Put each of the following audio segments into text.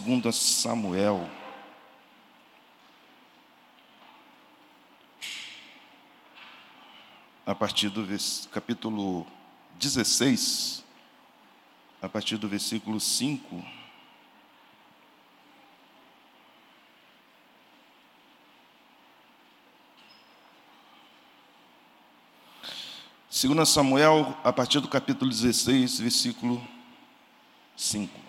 2 Samuel. A partir do capítulo 16, a partir do versículo 5. Segundo Samuel, a partir do capítulo 16, versículo 5.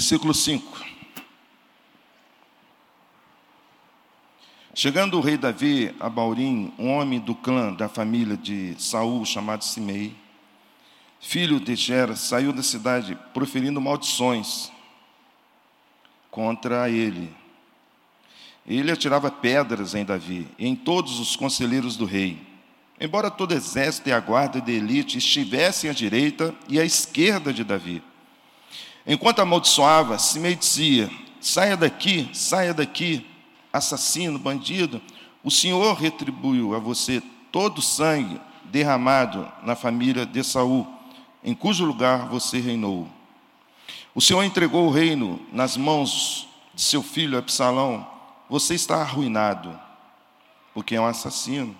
Versículo 5. Chegando o rei Davi a Baurim, um homem do clã da família de Saul, chamado Simei, filho de Gera, saiu da cidade proferindo maldições contra ele. Ele atirava pedras em Davi e em todos os conselheiros do rei. Embora todo exército e a guarda de elite estivessem à direita e à esquerda de Davi, Enquanto amaldiçoava, Simei dizia: Saia daqui, saia daqui, assassino, bandido. O Senhor retribuiu a você todo o sangue derramado na família de Saul, em cujo lugar você reinou. O Senhor entregou o reino nas mãos de seu filho Absalão. Você está arruinado, porque é um assassino.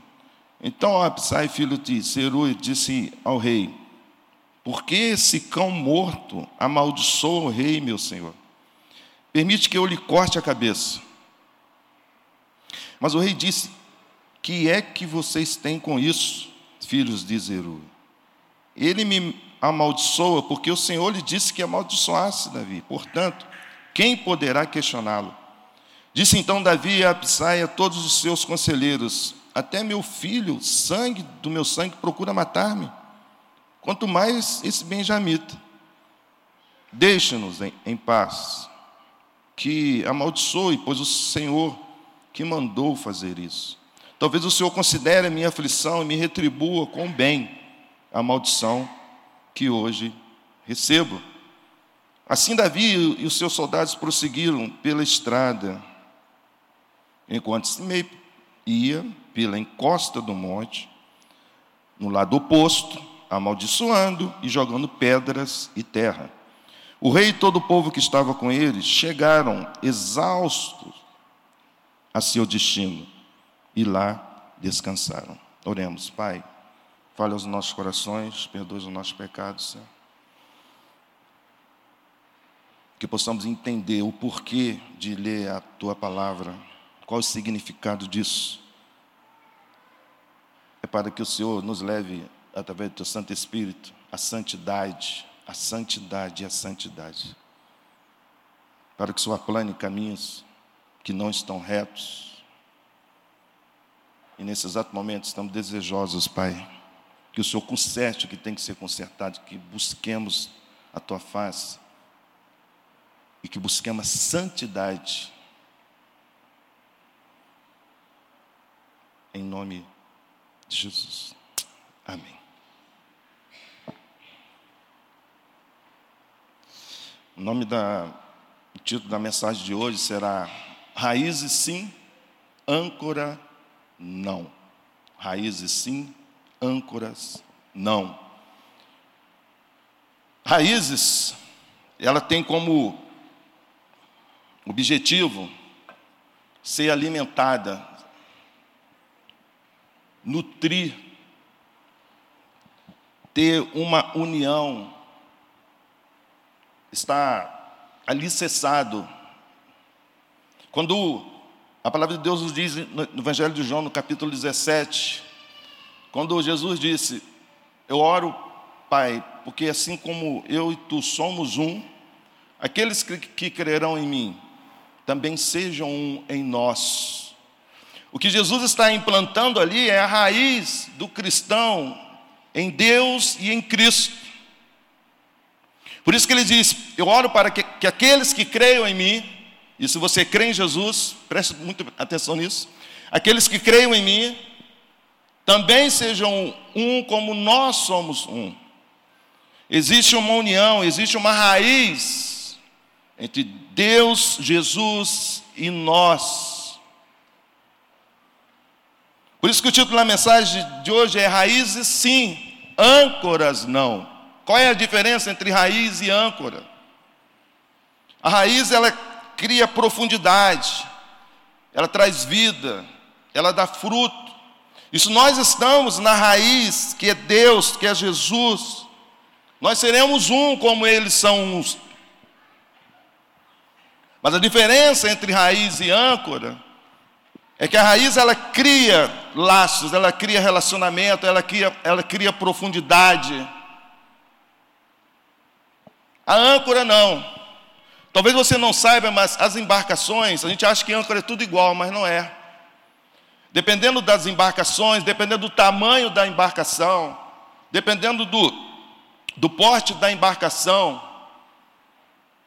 Então Absai, filho de Serui, disse ao rei: porque esse cão morto amaldiçoa o rei, meu senhor? Permite que eu lhe corte a cabeça. Mas o rei disse: Que é que vocês têm com isso, filhos de Zeru? Ele me amaldiçoa porque o Senhor lhe disse que amaldiçoasse Davi. Portanto, quem poderá questioná-lo? Disse então Davi a Absai a todos os seus conselheiros: Até meu filho, sangue do meu sangue, procura matar-me. Quanto mais esse benjamita. Deixa-nos em, em paz, que amaldiçoe, pois o Senhor que mandou fazer isso. Talvez o Senhor considere a minha aflição e me retribua com bem a maldição que hoje recebo. Assim Davi e os seus soldados prosseguiram pela estrada, enquanto Simei ia pela encosta do monte, no lado oposto, amaldiçoando e jogando pedras e terra. O rei e todo o povo que estava com eles chegaram exaustos a seu destino e lá descansaram. Oremos, Pai, fale aos nossos corações, perdoe os nossos pecados, Senhor. Que possamos entender o porquê de ler a tua palavra, qual o significado disso. É para que o Senhor nos leve através do teu Santo Espírito, a santidade, a santidade e a santidade. Para que o Senhor aplane caminhos que não estão retos. E nesse exato momento estamos desejosos, Pai, que o Senhor conserte o que tem que ser consertado, que busquemos a tua face e que busquemos a santidade. Em nome de Jesus. Amém. O nome da o título da mensagem de hoje será Raízes sim, âncora não. Raízes sim, âncoras não. Raízes, ela tem como objetivo ser alimentada, nutrir, ter uma união está alicerçado. Quando a palavra de Deus nos diz no Evangelho de João, no capítulo 17, quando Jesus disse: Eu oro, Pai, porque assim como eu e tu somos um, aqueles que, que crerão em mim também sejam um em nós. O que Jesus está implantando ali é a raiz do cristão em Deus e em Cristo. Por isso que ele diz: Eu oro para que, que aqueles que creiam em mim, e se você crê em Jesus, preste muita atenção nisso, aqueles que creiam em mim, também sejam um como nós somos um. Existe uma união, existe uma raiz entre Deus, Jesus e nós. Por isso que o título da mensagem de hoje é Raízes sim, âncoras não. Qual é a diferença entre raiz e âncora? A raiz ela cria profundidade, ela traz vida, ela dá fruto. Isso nós estamos na raiz, que é Deus, que é Jesus. Nós seremos um como eles são uns. Mas a diferença entre raiz e âncora é que a raiz ela cria laços, ela cria relacionamento, ela cria, ela cria profundidade. A âncora não. Talvez você não saiba, mas as embarcações, a gente acha que âncora é tudo igual, mas não é. Dependendo das embarcações, dependendo do tamanho da embarcação, dependendo do, do porte da embarcação,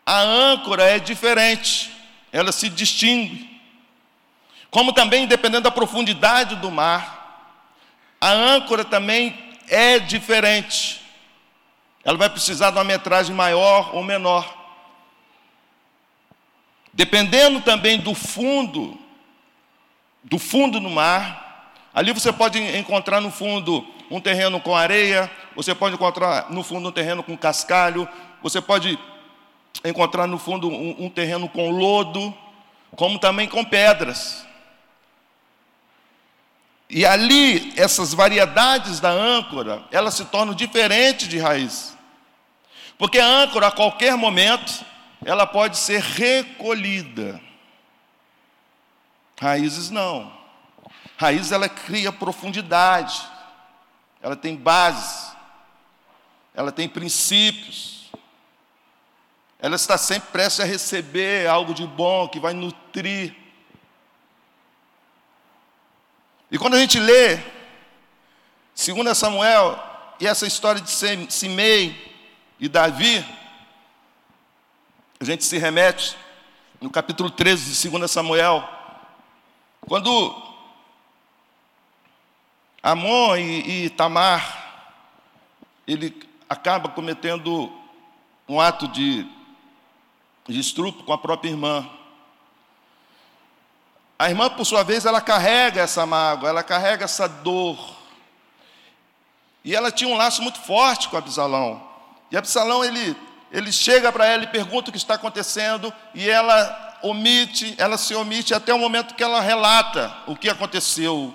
a âncora é diferente, ela se distingue. Como também, dependendo da profundidade do mar, a âncora também é diferente. Ela vai precisar de uma metragem maior ou menor. Dependendo também do fundo do fundo no mar. Ali você pode encontrar no fundo um terreno com areia, você pode encontrar no fundo um terreno com cascalho, você pode encontrar no fundo um, um terreno com lodo, como também com pedras. E ali, essas variedades da âncora, elas se tornam diferentes de raiz. Porque a âncora, a qualquer momento, ela pode ser recolhida. Raízes não. Raízes ela cria profundidade. Ela tem bases. Ela tem princípios. Ela está sempre prestes a receber algo de bom que vai nutrir. E quando a gente lê 2 Samuel e essa história de Simei e Davi, a gente se remete no capítulo 13 de 2 Samuel, quando Amon e, e Tamar, ele acaba cometendo um ato de, de estrupo com a própria irmã. A irmã, por sua vez, ela carrega essa mágoa, ela carrega essa dor. E ela tinha um laço muito forte com Absalão. E Absalão, ele, ele chega para ela e pergunta o que está acontecendo, e ela omite, ela se omite até o momento que ela relata o que aconteceu.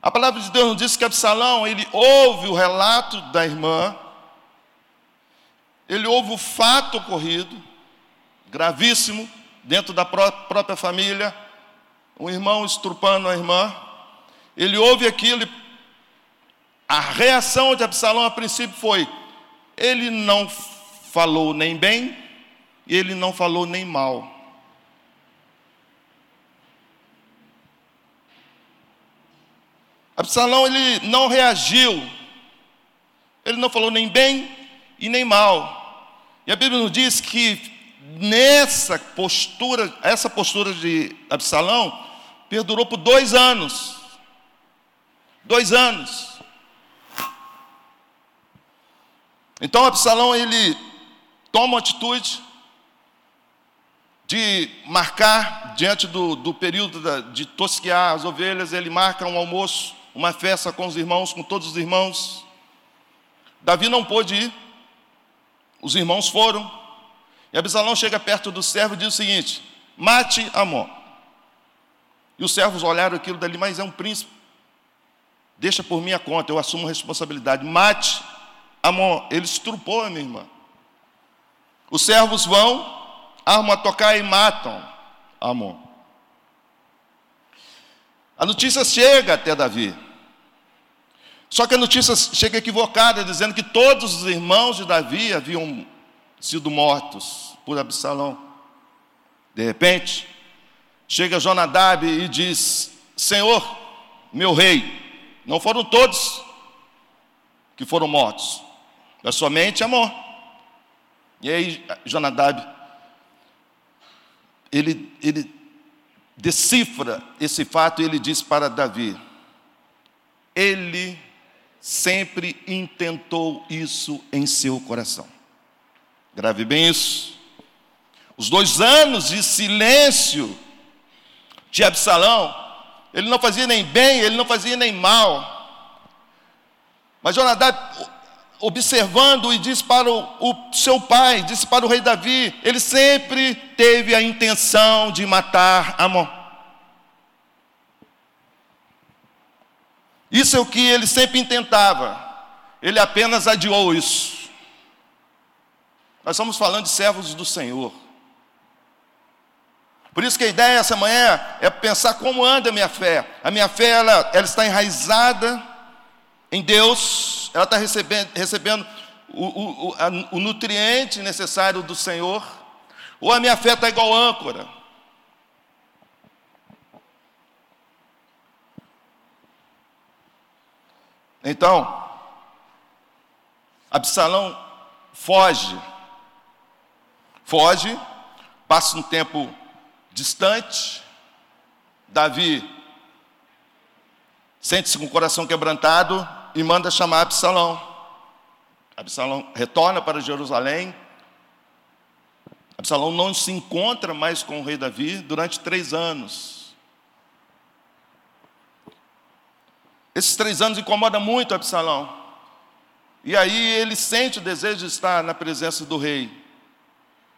A palavra de Deus nos diz que Absalão, ele ouve o relato da irmã, ele ouve o fato ocorrido, gravíssimo, dentro da própria família, um irmão estrupando a irmã, ele ouve aquilo, a reação de Absalão a princípio foi: ele não falou nem bem, e ele não falou nem mal. Absalão ele não reagiu, ele não falou nem bem e nem mal. E a Bíblia nos diz que nessa postura, essa postura de Absalão, perdurou por dois anos. Dois anos. Então Absalão ele toma uma atitude, de marcar, diante do, do período da, de tosquear as ovelhas, ele marca um almoço, uma festa com os irmãos, com todos os irmãos. Davi não pôde ir, os irmãos foram, e Absalão chega perto do servo e diz o seguinte: mate Amon. E os servos olharam aquilo dali, mas é um príncipe, deixa por minha conta, eu assumo a responsabilidade. Mate Amon, ele estrupou a minha irmã. Os servos vão, armam a tocar e matam Amon. A notícia chega até Davi. Só que a notícia chega equivocada, dizendo que todos os irmãos de Davi haviam sido mortos por Absalão. De repente, chega Jonadab e diz: Senhor, meu rei, não foram todos que foram mortos, é somente Amon. E aí Jonadab ele, ele decifra esse fato e ele diz para Davi: Ele sempre intentou isso em seu coração. Grave bem isso. Os dois anos de silêncio de Absalão, ele não fazia nem bem, ele não fazia nem mal. Mas Jonadab, observando e disse para o, o, seu pai, disse para o rei Davi, ele sempre teve a intenção de matar Amon. Isso é o que ele sempre intentava. Ele apenas adiou isso. Nós estamos falando de servos do Senhor. Por isso que a ideia essa manhã é pensar como anda a minha fé. A minha fé ela, ela está enraizada em Deus, ela está recebendo, recebendo o, o, o, a, o nutriente necessário do Senhor, ou a minha fé está igual âncora. Então, Absalão foge, foge, passa um tempo distante, Davi sente-se com o coração quebrantado e manda chamar Absalão. Absalão retorna para Jerusalém. Absalão não se encontra mais com o rei Davi durante três anos. Esses três anos incomodam muito Absalão. E aí ele sente o desejo de estar na presença do rei.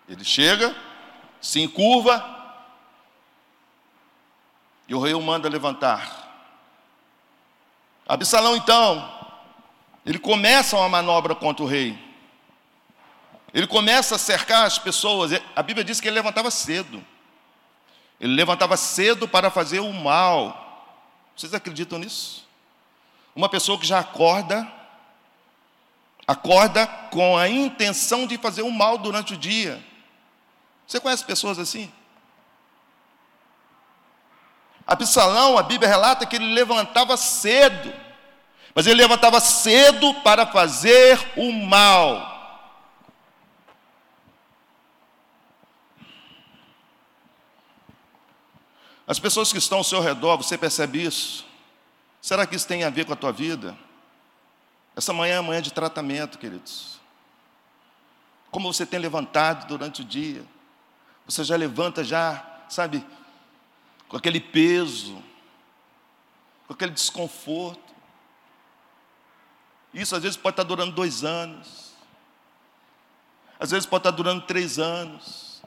Ele chega, se encurva, e o rei o manda levantar. Absalão, então, ele começa uma manobra contra o rei. Ele começa a cercar as pessoas. A Bíblia diz que ele levantava cedo. Ele levantava cedo para fazer o mal. Vocês acreditam nisso? Uma pessoa que já acorda, acorda com a intenção de fazer o mal durante o dia. Você conhece pessoas assim? Absalão, a Bíblia relata que ele levantava cedo, mas ele levantava cedo para fazer o mal. As pessoas que estão ao seu redor, você percebe isso? Será que isso tem a ver com a tua vida? Essa manhã é manhã de tratamento, queridos. Como você tem levantado durante o dia? Você já levanta já, sabe, com aquele peso, com aquele desconforto. Isso às vezes pode estar durando dois anos, às vezes pode estar durando três anos,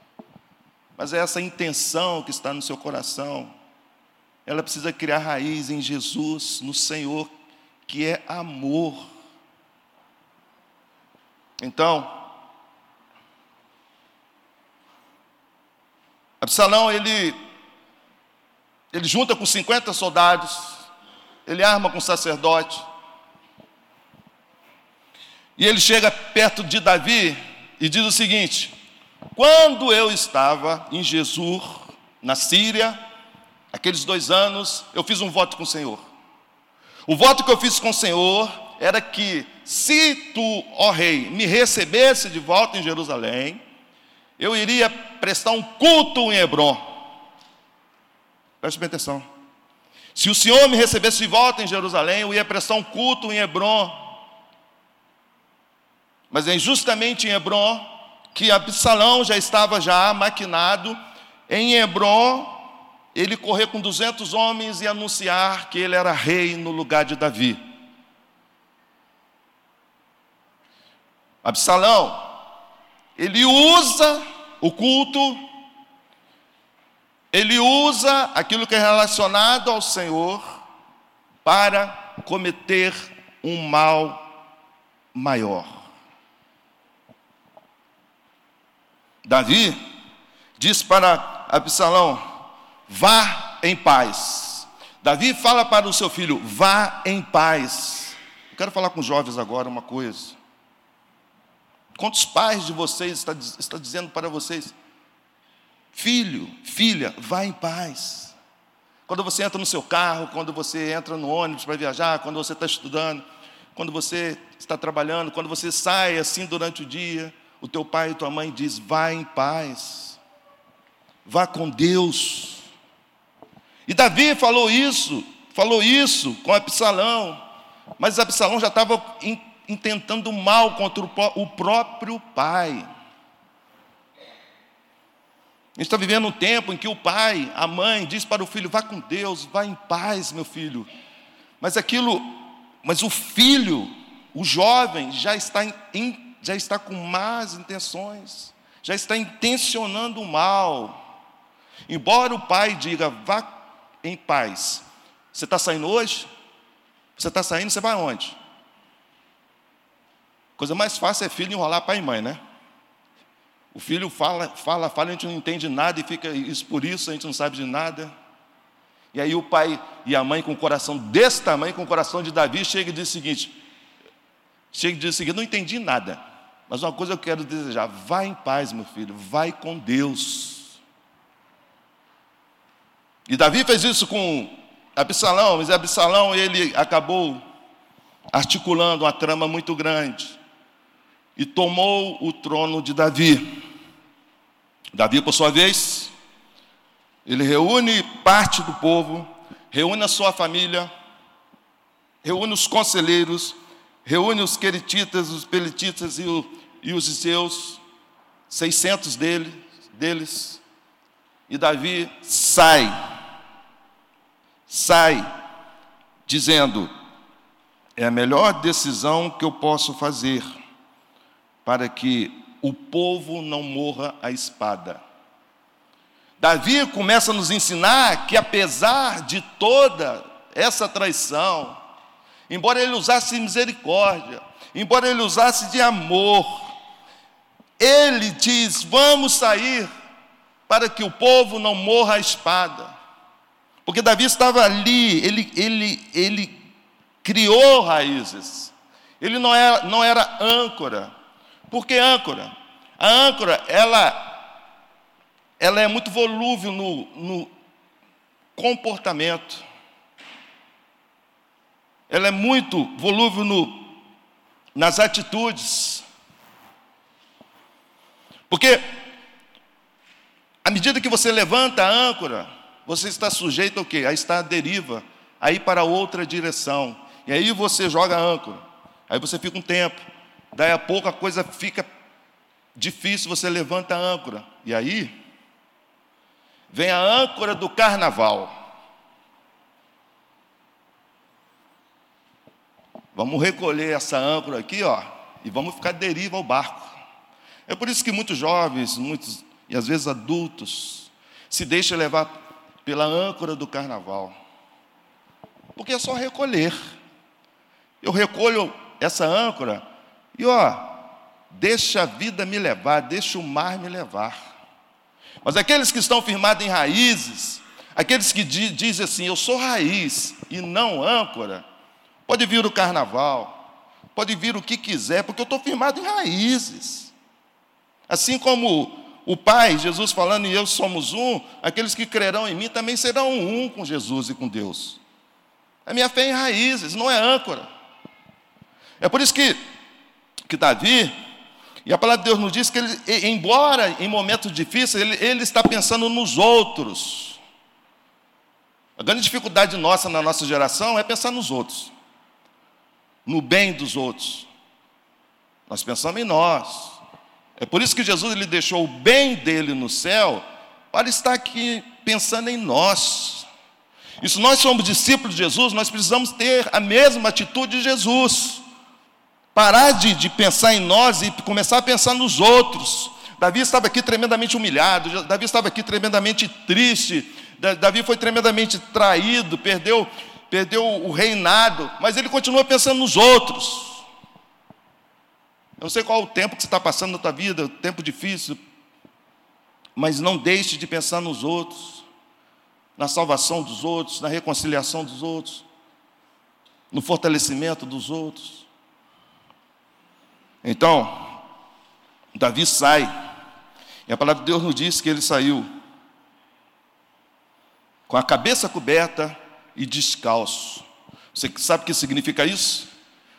mas é essa intenção que está no seu coração, ela precisa criar raiz em Jesus, no Senhor, que é amor. Então, Absalão, ele ele junta com 50 soldados, ele arma com o sacerdote. E ele chega perto de Davi e diz o seguinte: Quando eu estava em Jesus, na Síria, aqueles dois anos, eu fiz um voto com o Senhor. O voto que eu fiz com o Senhor era que, se tu, ó rei, me recebesse de volta em Jerusalém, eu iria prestar um culto em Hebron. Preste bem atenção. Se o Senhor me recebesse de volta em Jerusalém, eu ia prestar um culto em Hebron. Mas é justamente em Hebron que Absalão já estava já maquinado. Em Hebron, ele correr com 200 homens e anunciar que ele era rei no lugar de Davi. Absalão, ele usa o culto ele usa aquilo que é relacionado ao Senhor para cometer um mal maior. Davi diz para Absalão: vá em paz. Davi fala para o seu filho: vá em paz. Eu quero falar com os jovens agora uma coisa. Quantos pais de vocês está, está dizendo para vocês: Filho, filha, vá em paz. Quando você entra no seu carro, quando você entra no ônibus para viajar, quando você está estudando, quando você está trabalhando, quando você sai assim durante o dia, o teu pai e tua mãe diz: vá em paz, vá com Deus. E Davi falou isso, falou isso com Absalão, mas Absalão já estava intentando mal contra o próprio pai. Gente está vivendo um tempo em que o pai, a mãe, diz para o filho: vá com Deus, vá em paz, meu filho. Mas aquilo, mas o filho, o jovem, já está, já está com más intenções, já está intencionando o mal. Embora o pai diga, vá em paz. Você está saindo hoje? Você está saindo, você vai aonde? Coisa mais fácil é filho enrolar pai e mãe, né? O filho fala, fala, fala, a gente não entende nada e fica isso por isso, a gente não sabe de nada. E aí o pai e a mãe com o coração desse tamanho, com o coração de Davi, chega e diz o seguinte: chega e diz o seguinte, não entendi nada. Mas uma coisa eu quero desejar, vai em paz, meu filho, vai com Deus. E Davi fez isso com Absalão, mas Absalão ele acabou articulando uma trama muito grande e tomou o trono de Davi. Davi, por sua vez, ele reúne parte do povo, reúne a sua família, reúne os conselheiros, reúne os queretitas, os peletitas e, o, e os seus, 600 dele, deles, e Davi sai, sai, dizendo: é a melhor decisão que eu posso fazer para que o povo não morra à espada. Davi começa a nos ensinar que, apesar de toda essa traição, embora ele usasse misericórdia, embora ele usasse de amor, ele diz: vamos sair para que o povo não morra à espada. Porque Davi estava ali, ele, ele, ele criou raízes, ele não era, não era âncora, por que âncora? A âncora, ela, ela é muito volúvel no, no comportamento. Ela é muito volúvel no, nas atitudes. Porque, à medida que você levanta a âncora, você está sujeito ao quê? A estar à deriva, a ir para outra direção. E aí você joga a âncora. Aí você fica um tempo. Daí a pouco a coisa fica difícil, você levanta a âncora. E aí, vem a âncora do carnaval. Vamos recolher essa âncora aqui, ó, e vamos ficar deriva ao barco. É por isso que muitos jovens, muitos e às vezes adultos, se deixam levar pela âncora do carnaval. Porque é só recolher. Eu recolho essa âncora e ó, deixa a vida me levar, deixa o mar me levar. Mas aqueles que estão firmados em raízes, aqueles que dizem assim, eu sou raiz e não âncora, pode vir o carnaval, pode vir o que quiser, porque eu estou firmado em raízes. Assim como o Pai, Jesus falando e eu somos um, aqueles que crerão em mim também serão um com Jesus e com Deus. A minha fé é em raízes, não é âncora. É por isso que que Davi, e a palavra de Deus nos diz que ele, embora em momentos difíceis, ele, ele está pensando nos outros. A grande dificuldade nossa na nossa geração é pensar nos outros, no bem dos outros. Nós pensamos em nós. É por isso que Jesus ele deixou o bem dele no céu para estar aqui pensando em nós. E se nós somos discípulos de Jesus, nós precisamos ter a mesma atitude de Jesus. Parar de, de pensar em nós e começar a pensar nos outros. Davi estava aqui tremendamente humilhado, Davi estava aqui tremendamente triste, Davi foi tremendamente traído, perdeu, perdeu o reinado, mas ele continua pensando nos outros. Eu não sei qual o tempo que você está passando na tua vida, tempo difícil, mas não deixe de pensar nos outros, na salvação dos outros, na reconciliação dos outros, no fortalecimento dos outros. Então, Davi sai, e a palavra de Deus nos diz que ele saiu com a cabeça coberta e descalço. Você sabe o que significa isso?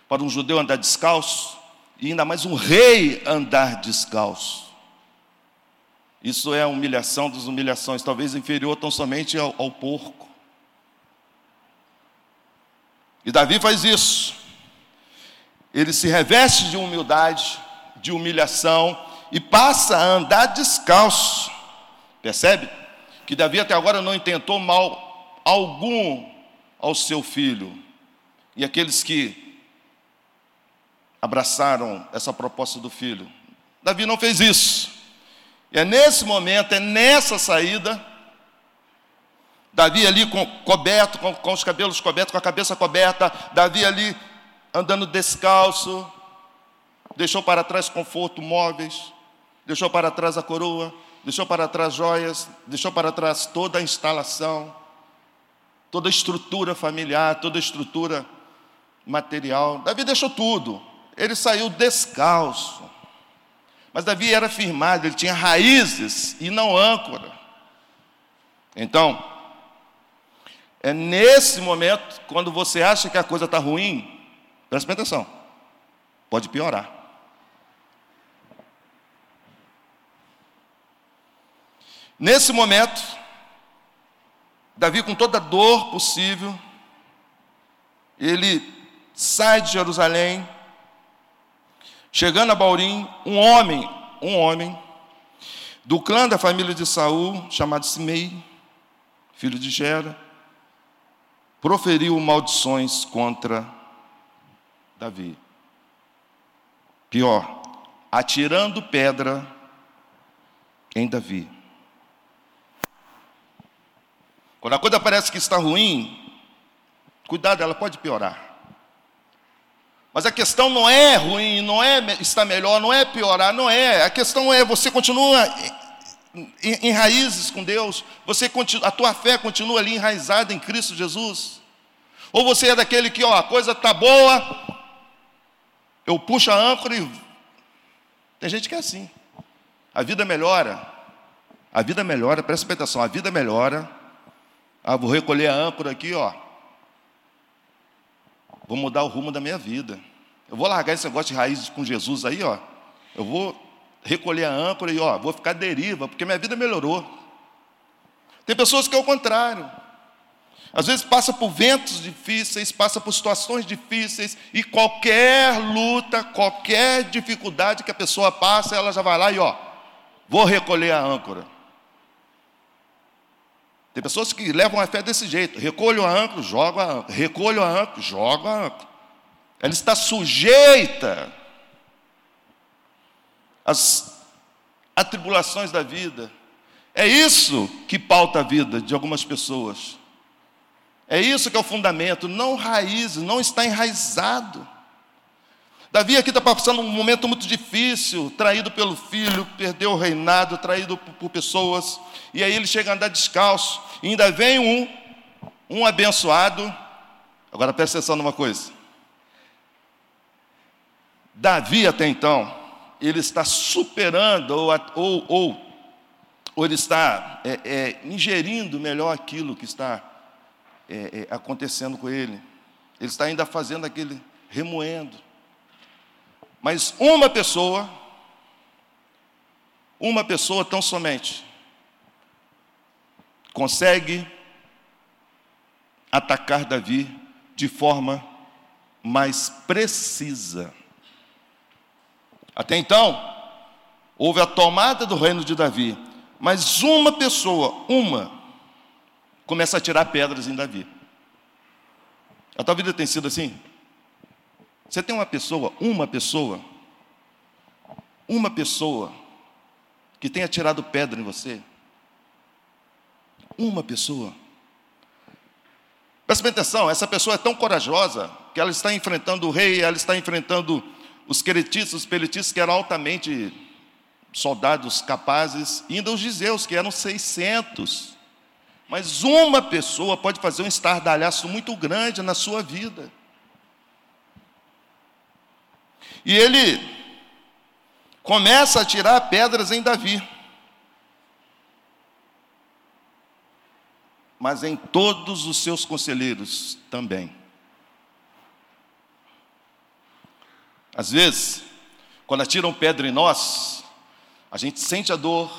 Para um judeu andar descalço, e ainda mais um rei andar descalço. Isso é a humilhação das humilhações, talvez inferior tão somente ao, ao porco. E Davi faz isso. Ele se reveste de humildade, de humilhação e passa a andar descalço. Percebe? Que Davi até agora não intentou mal algum ao seu filho. E aqueles que abraçaram essa proposta do filho. Davi não fez isso. E é nesse momento, é nessa saída, Davi ali coberto, com, com os cabelos cobertos, com a cabeça coberta, Davi ali andando descalço, deixou para trás conforto, móveis, deixou para trás a coroa, deixou para trás joias, deixou para trás toda a instalação, toda a estrutura familiar, toda a estrutura material. Davi deixou tudo, ele saiu descalço. Mas Davi era firmado, ele tinha raízes e não âncora. Então, é nesse momento, quando você acha que a coisa está ruim, Presta atenção. Pode piorar. Nesse momento, Davi, com toda a dor possível, ele sai de Jerusalém, chegando a Baurim, um homem, um homem, do clã da família de Saul, chamado Simei, filho de Gera, proferiu maldições contra Davi. Pior, atirando pedra em Davi. Quando a coisa parece que está ruim, cuidado, ela pode piorar. Mas a questão não é ruim, não é estar melhor, não é piorar, não é. A questão é você continua em, em raízes com Deus, você continua, a tua fé continua ali enraizada em Cristo Jesus. Ou você é daquele que, ó, a coisa está boa, eu puxo a âncora e. Tem gente que é assim. A vida melhora. A vida melhora, presta atenção, a vida melhora. Ah, vou recolher a âncora aqui, ó. Vou mudar o rumo da minha vida. Eu vou largar esse negócio de raízes com Jesus aí, ó. Eu vou recolher a âncora e, ó, vou ficar deriva, porque minha vida melhorou. Tem pessoas que é o contrário. Às vezes passa por ventos difíceis, passa por situações difíceis, e qualquer luta, qualquer dificuldade que a pessoa passa, ela já vai lá e ó, vou recolher a âncora. Tem pessoas que levam a fé desse jeito, recolho a âncora, jogo a âncora, recolho a âncora, jogo a âncora. Ela está sujeita às atribulações da vida. É isso que pauta a vida de algumas pessoas. É isso que é o fundamento, não raízes, não está enraizado. Davi aqui está passando um momento muito difícil, traído pelo filho, perdeu o reinado, traído por pessoas, e aí ele chega a andar descalço, e ainda vem um, um abençoado. Agora presta atenção numa coisa. Davi até então, ele está superando, ou, ou, ou, ou ele está é, é, ingerindo melhor aquilo que está é, é, acontecendo com ele. Ele está ainda fazendo aquele, remoendo. Mas uma pessoa, uma pessoa tão somente, consegue atacar Davi de forma mais precisa. Até então, houve a tomada do reino de Davi, mas uma pessoa, uma, começa a tirar pedras em Davi. A tua vida tem sido assim? Você tem uma pessoa, uma pessoa, uma pessoa que tenha tirado pedra em você? Uma pessoa. Presta atenção, essa pessoa é tão corajosa que ela está enfrentando o rei, ela está enfrentando os queretistas, os peletistas que eram altamente soldados capazes, e ainda os gizeus, que eram 600. Mas uma pessoa pode fazer um estardalhaço muito grande na sua vida. E ele começa a tirar pedras em Davi. Mas em todos os seus conselheiros também. Às vezes, quando atiram pedra em nós, a gente sente a dor,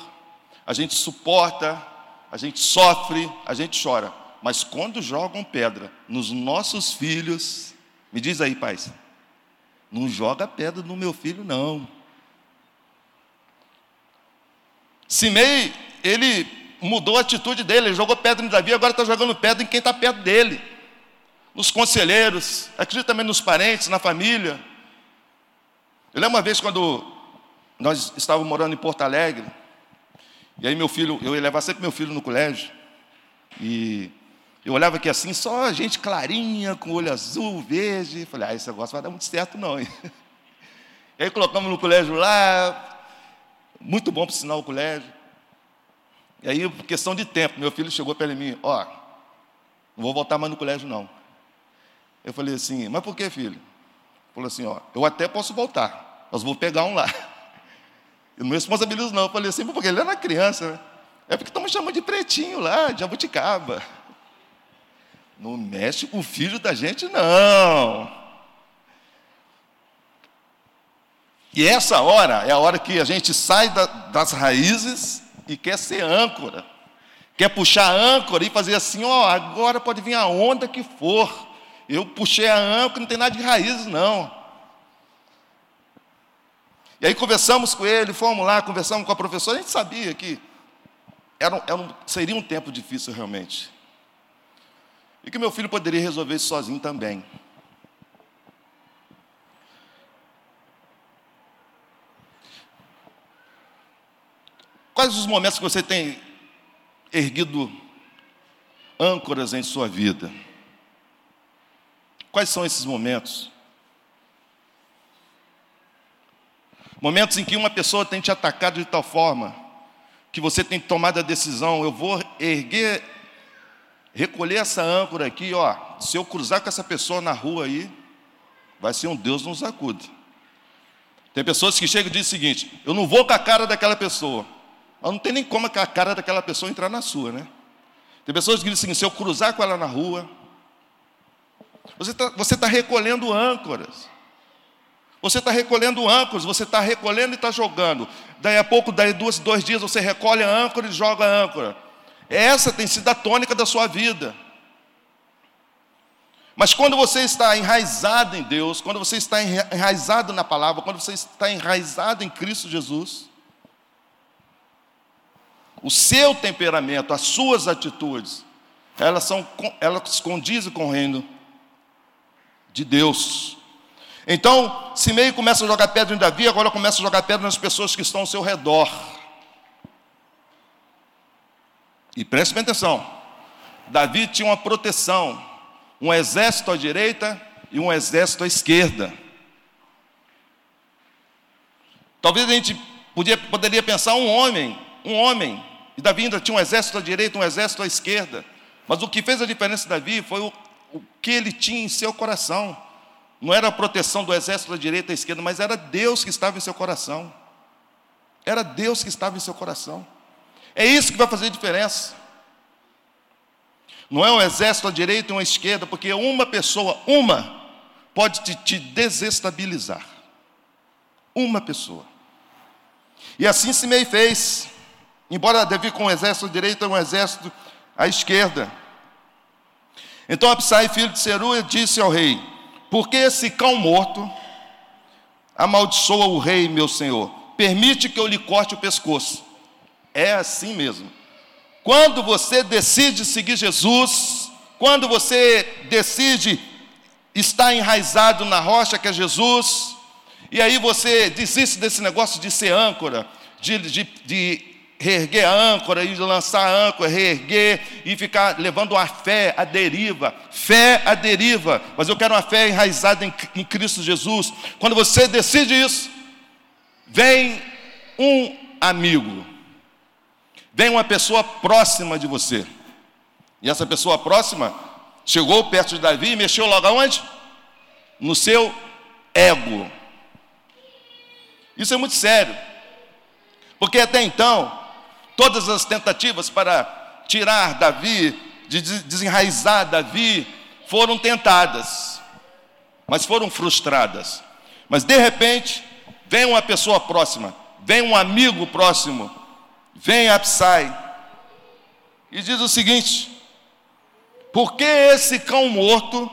a gente suporta, a gente sofre, a gente chora. Mas quando jogam pedra nos nossos filhos, me diz aí, pais, não joga pedra no meu filho, não. Simei, ele mudou a atitude dele, ele jogou pedra em Davi, agora está jogando pedra em quem está perto dele. Nos conselheiros, acredito também nos parentes, na família. Eu lembro uma vez quando nós estávamos morando em Porto Alegre, e aí meu filho, eu levar sempre meu filho no colégio, e eu olhava aqui assim, só gente clarinha, com olho azul, verde, falei, ah, esse negócio vai dar muito certo não, hein? E aí colocamos no colégio lá, muito bom para ensinar o colégio. E aí, questão de tempo, meu filho chegou para mim, ó, não vou voltar mais no colégio não. Eu falei assim, mas por que, filho? Falou assim, ó, eu até posso voltar, mas vou pegar um lá. Eu não responsabilizo não. Eu falei assim, porque ele era criança, né? É porque estão me chamando de pretinho lá, de abuticaba. Não mexe com o filho da gente, não. E essa hora é a hora que a gente sai da, das raízes e quer ser âncora. Quer puxar a âncora e fazer assim, ó, agora pode vir a onda que for. Eu puxei a âncora, não tem nada de raízes, não. E aí conversamos com ele, fomos lá, conversamos com a professora, a gente sabia que era, era um, seria um tempo difícil realmente. E que meu filho poderia resolver isso sozinho também. Quais os momentos que você tem erguido âncoras em sua vida? Quais são esses momentos? Momentos em que uma pessoa tem te atacado de tal forma que você tem tomado a decisão, eu vou erguer, recolher essa âncora aqui, ó. Se eu cruzar com essa pessoa na rua aí, vai ser um Deus nos acude. Tem pessoas que chegam e dizem o seguinte: eu não vou com a cara daquela pessoa. Mas não tem nem como a cara daquela pessoa entrar na sua, né? Tem pessoas que dizem assim: se eu cruzar com ela na rua, você está você tá recolhendo âncoras. Você está recolhendo âncoras, você está recolhendo e está jogando. Daí a pouco, daí dois, dois dias, você recolhe a âncora e joga a âncora. Essa tem sido a tônica da sua vida. Mas quando você está enraizado em Deus, quando você está enraizado na palavra, quando você está enraizado em Cristo Jesus, o seu temperamento, as suas atitudes, elas, são, elas condizem com o reino de Deus. Então, Simei começa a jogar pedra em Davi, agora começa a jogar pedra nas pessoas que estão ao seu redor. E preste bem atenção: Davi tinha uma proteção, um exército à direita e um exército à esquerda. Talvez a gente podia, poderia pensar um homem, um homem, e Davi ainda tinha um exército à direita, um exército à esquerda. Mas o que fez a diferença de Davi foi o, o que ele tinha em seu coração. Não era a proteção do exército da direita e da esquerda, mas era Deus que estava em seu coração. Era Deus que estava em seu coração. É isso que vai fazer diferença. Não é um exército à direita e uma esquerda, porque uma pessoa, uma, pode te, te desestabilizar. Uma pessoa. E assim Simei fez. Embora Davi com um exército à direita e um exército à esquerda. Então Absai, filho de Seruia, disse ao rei: porque esse cão morto amaldiçoa o rei, meu senhor. Permite que eu lhe corte o pescoço. É assim mesmo. Quando você decide seguir Jesus, quando você decide estar enraizado na rocha que é Jesus, e aí você desiste desse negócio de ser âncora, de, de, de reerguer a âncora e lançar a âncora, reerguer e ficar levando a fé à deriva. Fé à deriva, mas eu quero uma fé enraizada em, em Cristo Jesus. Quando você decide isso, vem um amigo, vem uma pessoa próxima de você. E essa pessoa próxima chegou perto de Davi e mexeu logo aonde? No seu ego. Isso é muito sério. Porque até então, Todas as tentativas para tirar Davi, de desenraizar Davi, foram tentadas, mas foram frustradas. Mas de repente, vem uma pessoa próxima, vem um amigo próximo, vem Absai, e diz o seguinte: Por que esse cão morto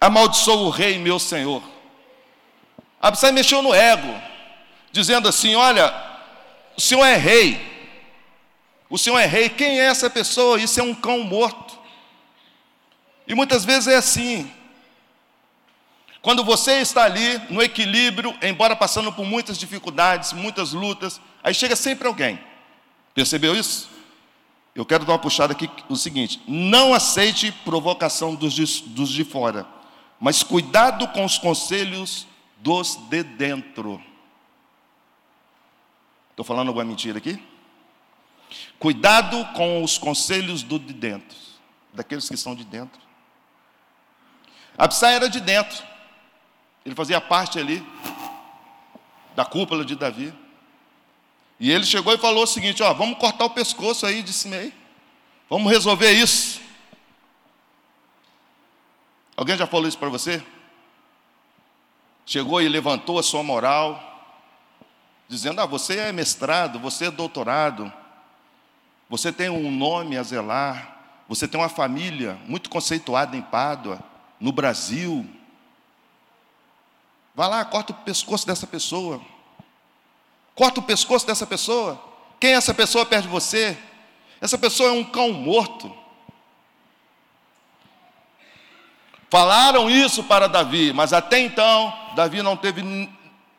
amaldiçoou o rei, meu senhor? Absai mexeu no ego, dizendo assim: Olha, o senhor é rei, o senhor é rei, quem é essa pessoa? Isso é um cão morto. E muitas vezes é assim. Quando você está ali no equilíbrio, embora passando por muitas dificuldades, muitas lutas, aí chega sempre alguém. Percebeu isso? Eu quero dar uma puxada aqui o seguinte: não aceite provocação dos de, dos de fora, mas cuidado com os conselhos dos de dentro. Estou falando alguma mentira aqui? Cuidado com os conselhos do de dentro, daqueles que são de dentro. Absai era de dentro, ele fazia parte ali da cúpula de Davi. E ele chegou e falou o seguinte: ó, vamos cortar o pescoço aí de Simei. Vamos resolver isso. Alguém já falou isso para você? Chegou e levantou a sua moral, dizendo: Ah, você é mestrado, você é doutorado, você tem um nome a zelar, você tem uma família muito conceituada em Pádua, no Brasil. Vá lá, corta o pescoço dessa pessoa. Corta o pescoço dessa pessoa. Quem é essa pessoa perto de você? Essa pessoa é um cão morto. Falaram isso para Davi, mas até então Davi não teve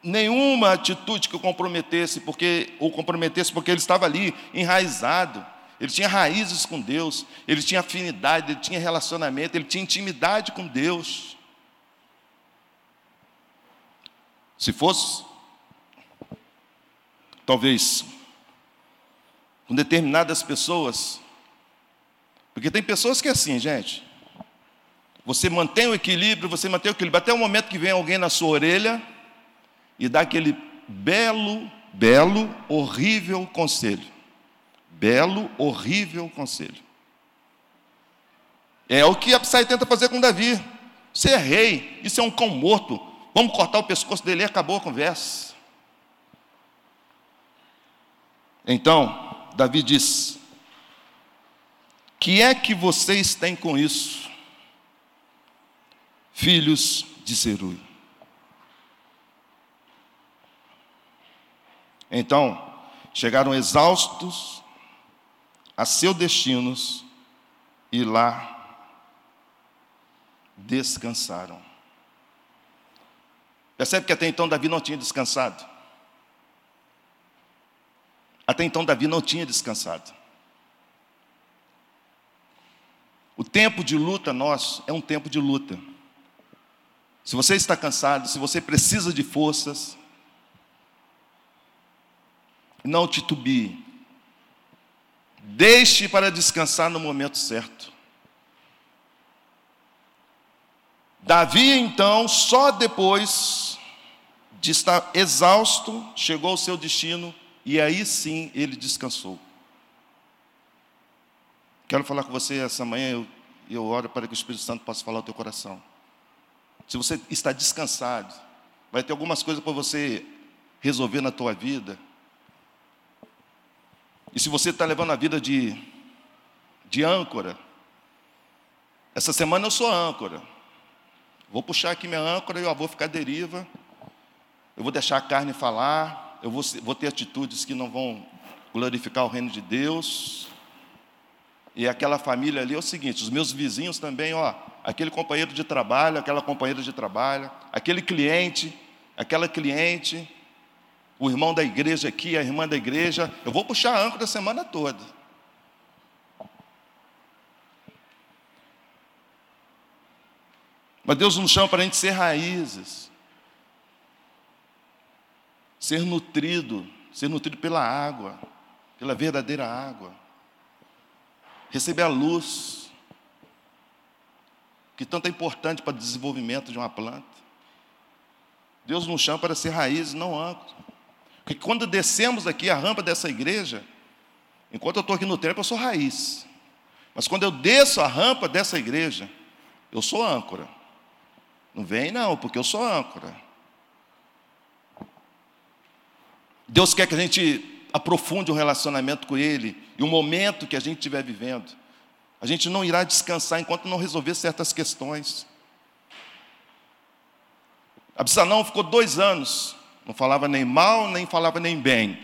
nenhuma atitude que o comprometesse, porque o comprometesse porque ele estava ali enraizado. Ele tinha raízes com Deus, ele tinha afinidade, ele tinha relacionamento, ele tinha intimidade com Deus. Se fosse talvez, com determinadas pessoas, porque tem pessoas que é assim, gente. Você mantém o equilíbrio, você mantém o equilíbrio, até o momento que vem alguém na sua orelha e dá aquele belo, belo, horrível conselho. Belo, horrível conselho. É o que Absai tenta fazer com Davi. Você é rei, isso é um cão morto. Vamos cortar o pescoço dele e acabou a conversa. Então, Davi diz: Que é que vocês têm com isso, filhos de Zerui? Então, chegaram exaustos a seus destinos e lá descansaram. Percebe que até então Davi não tinha descansado. Até então, Davi não tinha descansado. O tempo de luta nosso é um tempo de luta. Se você está cansado, se você precisa de forças, não titubie. Deixe para descansar no momento certo. Davi, então, só depois de estar exausto, chegou ao seu destino e aí sim ele descansou. Quero falar com você essa manhã, eu, eu oro para que o Espírito Santo possa falar ao teu coração. Se você está descansado, vai ter algumas coisas para você resolver na tua vida. E se você está levando a vida de, de âncora, essa semana eu sou âncora. Vou puxar aqui minha âncora e eu vou ficar deriva. Eu vou deixar a carne falar eu vou, vou ter atitudes que não vão glorificar o reino de Deus. E aquela família ali é o seguinte: os meus vizinhos também, ó, aquele companheiro de trabalho, aquela companheira de trabalho, aquele cliente, aquela cliente, o irmão da igreja aqui, a irmã da igreja, eu vou puxar âncora a semana toda. Mas Deus nos chama para a gente ser raízes ser nutrido, ser nutrido pela água, pela verdadeira água, receber a luz, que tanto é importante para o desenvolvimento de uma planta. Deus nos chama para ser raízes, não âncora. Porque quando descemos aqui a rampa dessa igreja, enquanto eu estou aqui no tempo, eu sou raiz. Mas quando eu desço a rampa dessa igreja, eu sou âncora. Não vem não, porque eu sou âncora. Deus quer que a gente aprofunde o um relacionamento com Ele e o momento que a gente estiver vivendo. A gente não irá descansar enquanto não resolver certas questões. Absalão ficou dois anos, não falava nem mal, nem falava nem bem.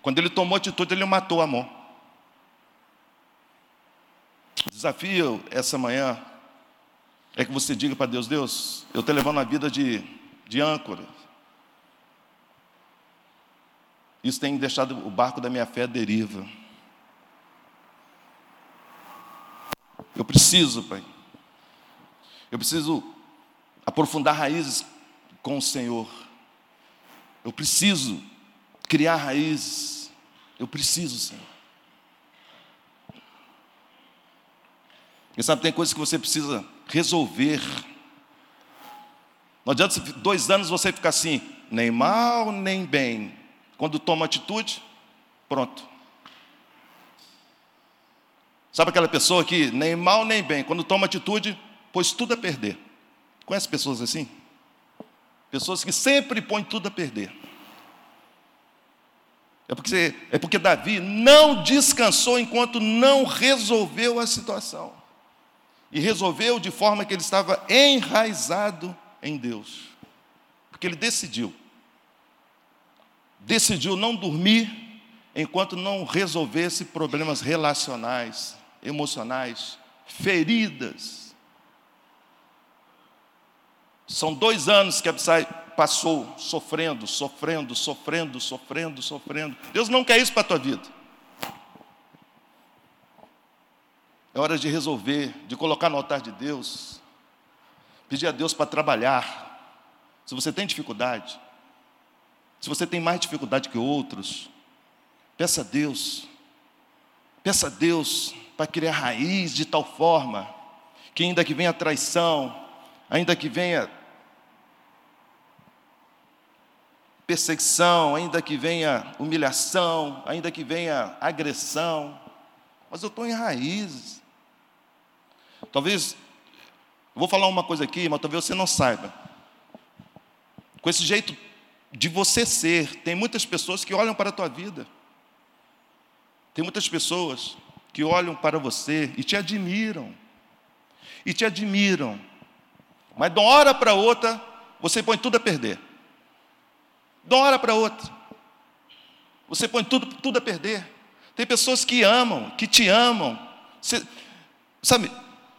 Quando ele tomou atitude, ele matou Amon. O desafio essa manhã é que você diga para Deus: Deus, eu estou levando a vida de, de âncora. Isso tem deixado o barco da minha fé à deriva. Eu preciso, Pai. Eu preciso aprofundar raízes com o Senhor. Eu preciso criar raízes. Eu preciso, Senhor. E sabe, tem coisas que você precisa resolver. Não adianta dois anos você ficar assim, nem mal, nem bem. Quando toma atitude, pronto. Sabe aquela pessoa que nem mal nem bem, quando toma atitude, pôs tudo a perder. Conhece pessoas assim? Pessoas que sempre põem tudo a perder. É porque, é porque Davi não descansou enquanto não resolveu a situação. E resolveu de forma que ele estava enraizado em Deus. Porque ele decidiu. Decidiu não dormir enquanto não resolvesse problemas relacionais, emocionais, feridas. São dois anos que Absai passou sofrendo, sofrendo, sofrendo, sofrendo, sofrendo. Deus não quer isso para a tua vida. É hora de resolver, de colocar no altar de Deus, pedir a Deus para trabalhar. Se você tem dificuldade, se você tem mais dificuldade que outros, peça a Deus, peça a Deus para criar raiz de tal forma que ainda que venha traição, ainda que venha perseguição, ainda que venha humilhação, ainda que venha agressão, mas eu estou em raízes. Talvez, vou falar uma coisa aqui, mas talvez você não saiba. Com esse jeito de você ser, tem muitas pessoas que olham para a tua vida. Tem muitas pessoas que olham para você e te admiram. E te admiram. Mas de uma hora para outra, você põe tudo a perder. De uma hora para outra. Você põe tudo, tudo a perder. Tem pessoas que amam, que te amam. Você, sabe,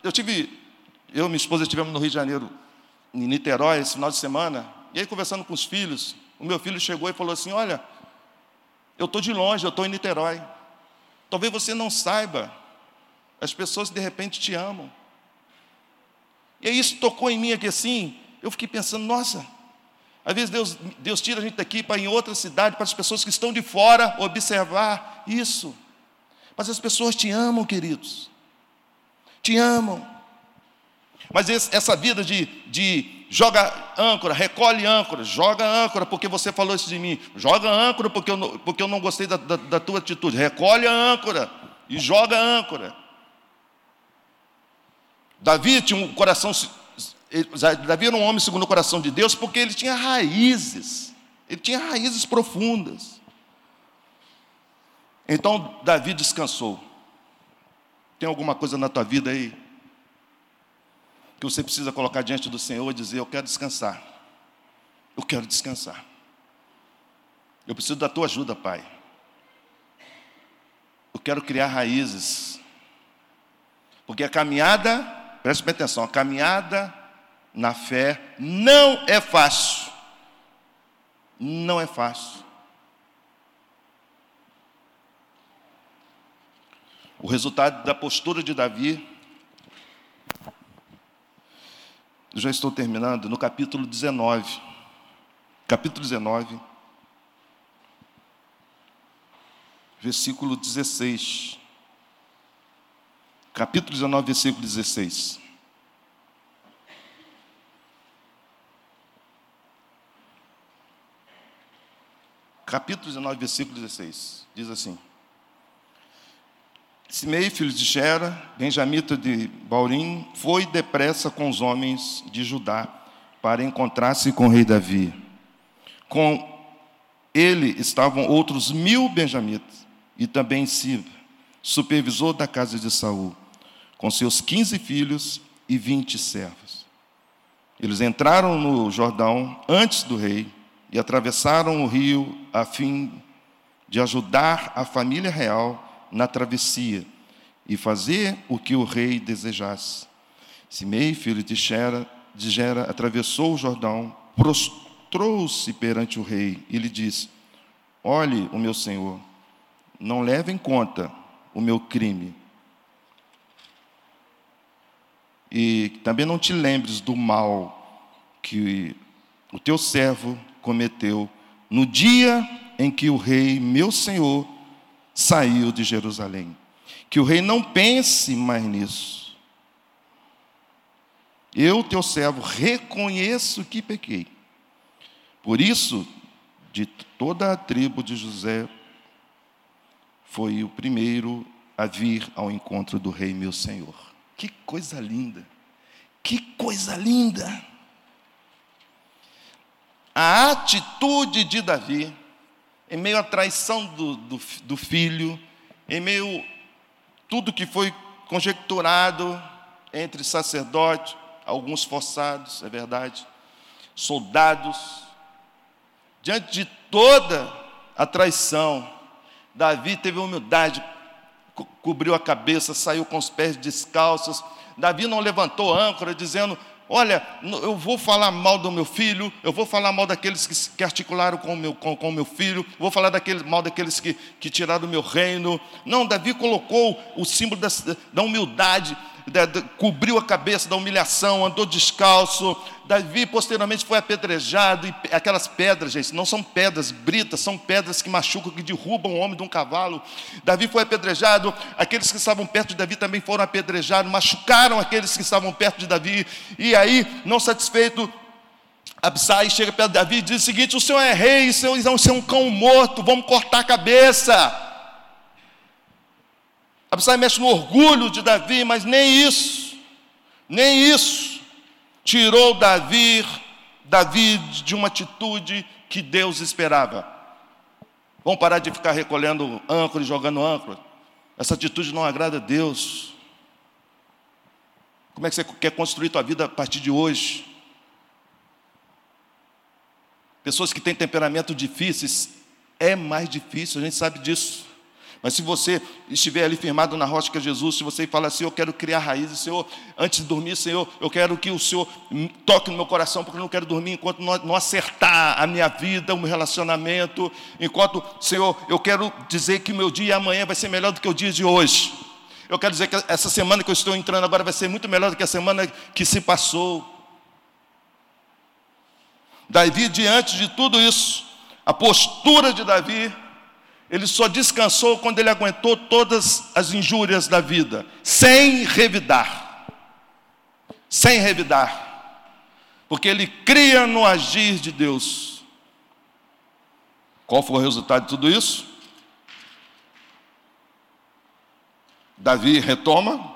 eu tive, eu e minha esposa estivemos no Rio de Janeiro, em Niterói, esse final de semana, e aí conversando com os filhos, o meu filho chegou e falou assim: Olha, eu estou de longe, eu estou em Niterói. Talvez você não saiba, as pessoas de repente te amam. E aí isso tocou em mim aqui assim, eu fiquei pensando, nossa, às vezes Deus, Deus tira a gente daqui para em outra cidade, para as pessoas que estão de fora observar isso. Mas as pessoas te amam, queridos. Te amam. Mas esse, essa vida de, de joga âncora, recolhe âncora, joga âncora porque você falou isso de mim, joga âncora porque eu não, porque eu não gostei da, da, da tua atitude, recolhe a âncora e joga âncora. Davi tinha um coração, Davi era um homem segundo o coração de Deus porque ele tinha raízes, ele tinha raízes profundas. Então Davi descansou. Tem alguma coisa na tua vida aí que você precisa colocar diante do Senhor e dizer: Eu quero descansar. Eu quero descansar. Eu preciso da tua ajuda, Pai. Eu quero criar raízes. Porque a caminhada, preste atenção, a caminhada na fé não é fácil. Não é fácil. O resultado da postura de Davi já estou terminando, no capítulo 19. Capítulo 19, versículo 16. Capítulo 19, versículo 16. Capítulo 19, versículo 16. Diz assim: Simei, filho de Gera, benjamita de Baurim, foi depressa com os homens de Judá para encontrar-se com o rei Davi. Com ele estavam outros mil benjamitas e também Siba, supervisor da casa de Saul. com seus quinze filhos e vinte servos. Eles entraram no Jordão antes do rei e atravessaram o rio a fim de ajudar a família real na travessia e fazer o que o rei desejasse. Simei, filho de Gera, de Gera atravessou o Jordão, prostrou-se perante o rei e lhe disse: Olhe, o meu senhor, não leve em conta o meu crime. E também não te lembres do mal que o teu servo cometeu no dia em que o rei, meu senhor, saiu de Jerusalém. Que o rei não pense mais nisso. Eu, teu servo, reconheço que pequei. Por isso, de toda a tribo de José, foi o primeiro a vir ao encontro do rei, meu senhor. Que coisa linda! Que coisa linda! A atitude de Davi, em meio à traição do, do, do filho, em meio tudo que foi conjecturado entre sacerdotes, alguns forçados, é verdade, soldados, diante de toda a traição, Davi teve humildade, co cobriu a cabeça, saiu com os pés descalços. Davi não levantou âncora, dizendo: Olha, eu vou falar mal do meu filho, eu vou falar mal daqueles que, que articularam com o meu, com, com meu filho, vou falar daquele, mal daqueles que, que tiraram o meu reino. Não, Davi colocou o símbolo da, da humildade, da, da, cobriu a cabeça da humilhação, andou descalço. Davi posteriormente foi apedrejado, e aquelas pedras, gente, não são pedras britas, são pedras que machucam, que derrubam o homem de um cavalo. Davi foi apedrejado, aqueles que estavam perto de Davi também foram apedrejados, machucaram aqueles que estavam perto de Davi. E aí, não satisfeito, Absai chega perto de Davi e diz o seguinte: O senhor é rei, o senhor é um cão morto, vamos cortar a cabeça. Absai mexe no orgulho de Davi, mas nem isso, nem isso tirou Davi, Davi de uma atitude que Deus esperava. Vamos parar de ficar recolhendo âncora e jogando âncora. Essa atitude não agrada a Deus. Como é que você quer construir tua vida a partir de hoje? Pessoas que têm temperamentos difíceis, é mais difícil, a gente sabe disso. Mas se você estiver ali firmado na rocha que é Jesus, se você falar assim, eu quero criar raízes, Senhor, antes de dormir, Senhor, eu quero que o Senhor toque no meu coração, porque eu não quero dormir enquanto não acertar a minha vida, o meu relacionamento, enquanto, Senhor, eu quero dizer que o meu dia amanhã vai ser melhor do que o dia de hoje. Eu quero dizer que essa semana que eu estou entrando agora vai ser muito melhor do que a semana que se passou. Davi, diante de tudo isso, a postura de Davi ele só descansou quando ele aguentou todas as injúrias da vida, sem revidar. Sem revidar. Porque ele cria no agir de Deus. Qual foi o resultado de tudo isso? Davi retoma,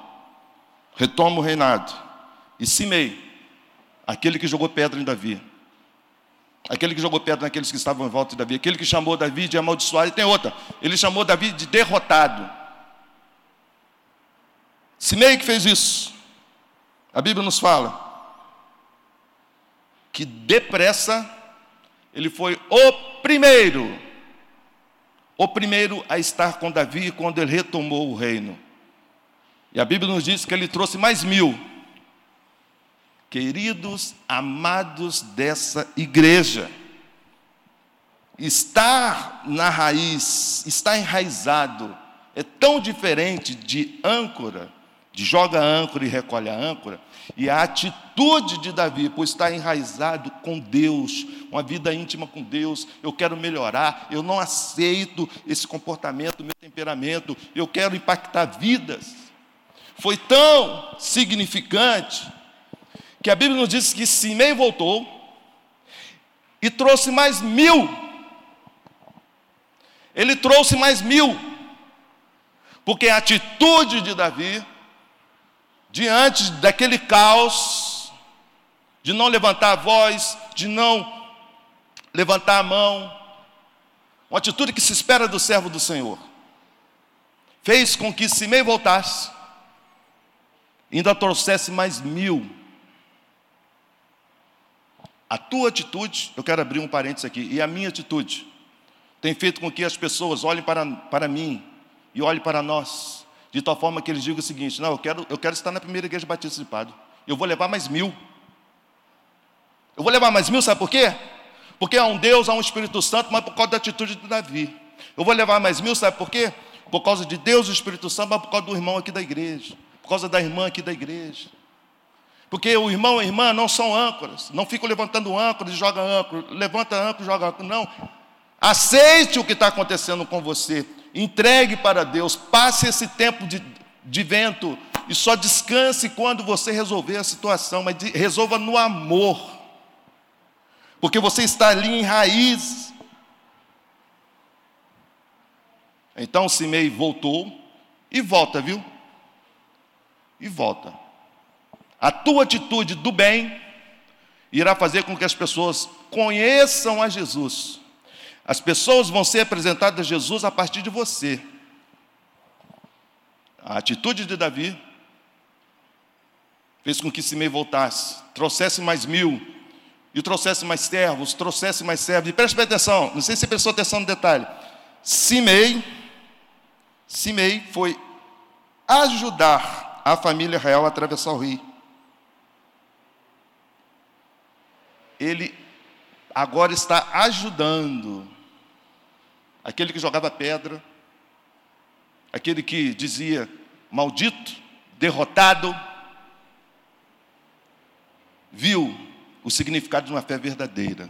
retoma o reinado. E Simei, aquele que jogou pedra em Davi, Aquele que jogou pedra naqueles que estavam em volta de Davi. Aquele que chamou Davi de amaldiçoado. E tem outra. Ele chamou Davi de derrotado. Simei que fez isso. A Bíblia nos fala que depressa ele foi o primeiro, o primeiro a estar com Davi quando ele retomou o reino. E a Bíblia nos diz que ele trouxe mais mil Queridos amados dessa igreja, estar na raiz, estar enraizado, é tão diferente de âncora, de joga âncora e recolhe a âncora, e a atitude de Davi, por estar enraizado com Deus, uma vida íntima com Deus, eu quero melhorar, eu não aceito esse comportamento, meu temperamento, eu quero impactar vidas. Foi tão significante que a Bíblia nos diz que Simei voltou e trouxe mais mil. Ele trouxe mais mil, porque a atitude de Davi, diante daquele caos, de não levantar a voz, de não levantar a mão, uma atitude que se espera do servo do Senhor, fez com que Simei voltasse ainda trouxesse mais mil, a tua atitude, eu quero abrir um parênteses aqui, e a minha atitude, tem feito com que as pessoas olhem para, para mim e olhem para nós, de tal forma que eles digam o seguinte: não, eu quero, eu quero estar na primeira igreja batista de Padre, eu vou levar mais mil. Eu vou levar mais mil, sabe por quê? Porque há um Deus, há um Espírito Santo, mas por causa da atitude de Davi. Eu vou levar mais mil, sabe por quê? Por causa de Deus e Espírito Santo, mas por causa do irmão aqui da igreja, por causa da irmã aqui da igreja. Porque o irmão e a irmã não são âncoras, não ficam levantando âncoras e jogam âncora, levanta âncora e joga âncora, não. Aceite o que está acontecendo com você, entregue para Deus, passe esse tempo de, de vento e só descanse quando você resolver a situação, mas de, resolva no amor, porque você está ali em raiz. Então Simei voltou e volta, viu? E volta. A tua atitude do bem irá fazer com que as pessoas conheçam a Jesus. As pessoas vão ser apresentadas a Jesus a partir de você. A atitude de Davi fez com que Simei voltasse, trouxesse mais mil, e trouxesse mais servos, trouxesse mais servos. E preste atenção, não sei se você prestou atenção no detalhe. Simei, Simei foi ajudar a família real a atravessar o rio. Ele agora está ajudando aquele que jogava pedra, aquele que dizia maldito, derrotado, viu o significado de uma fé verdadeira.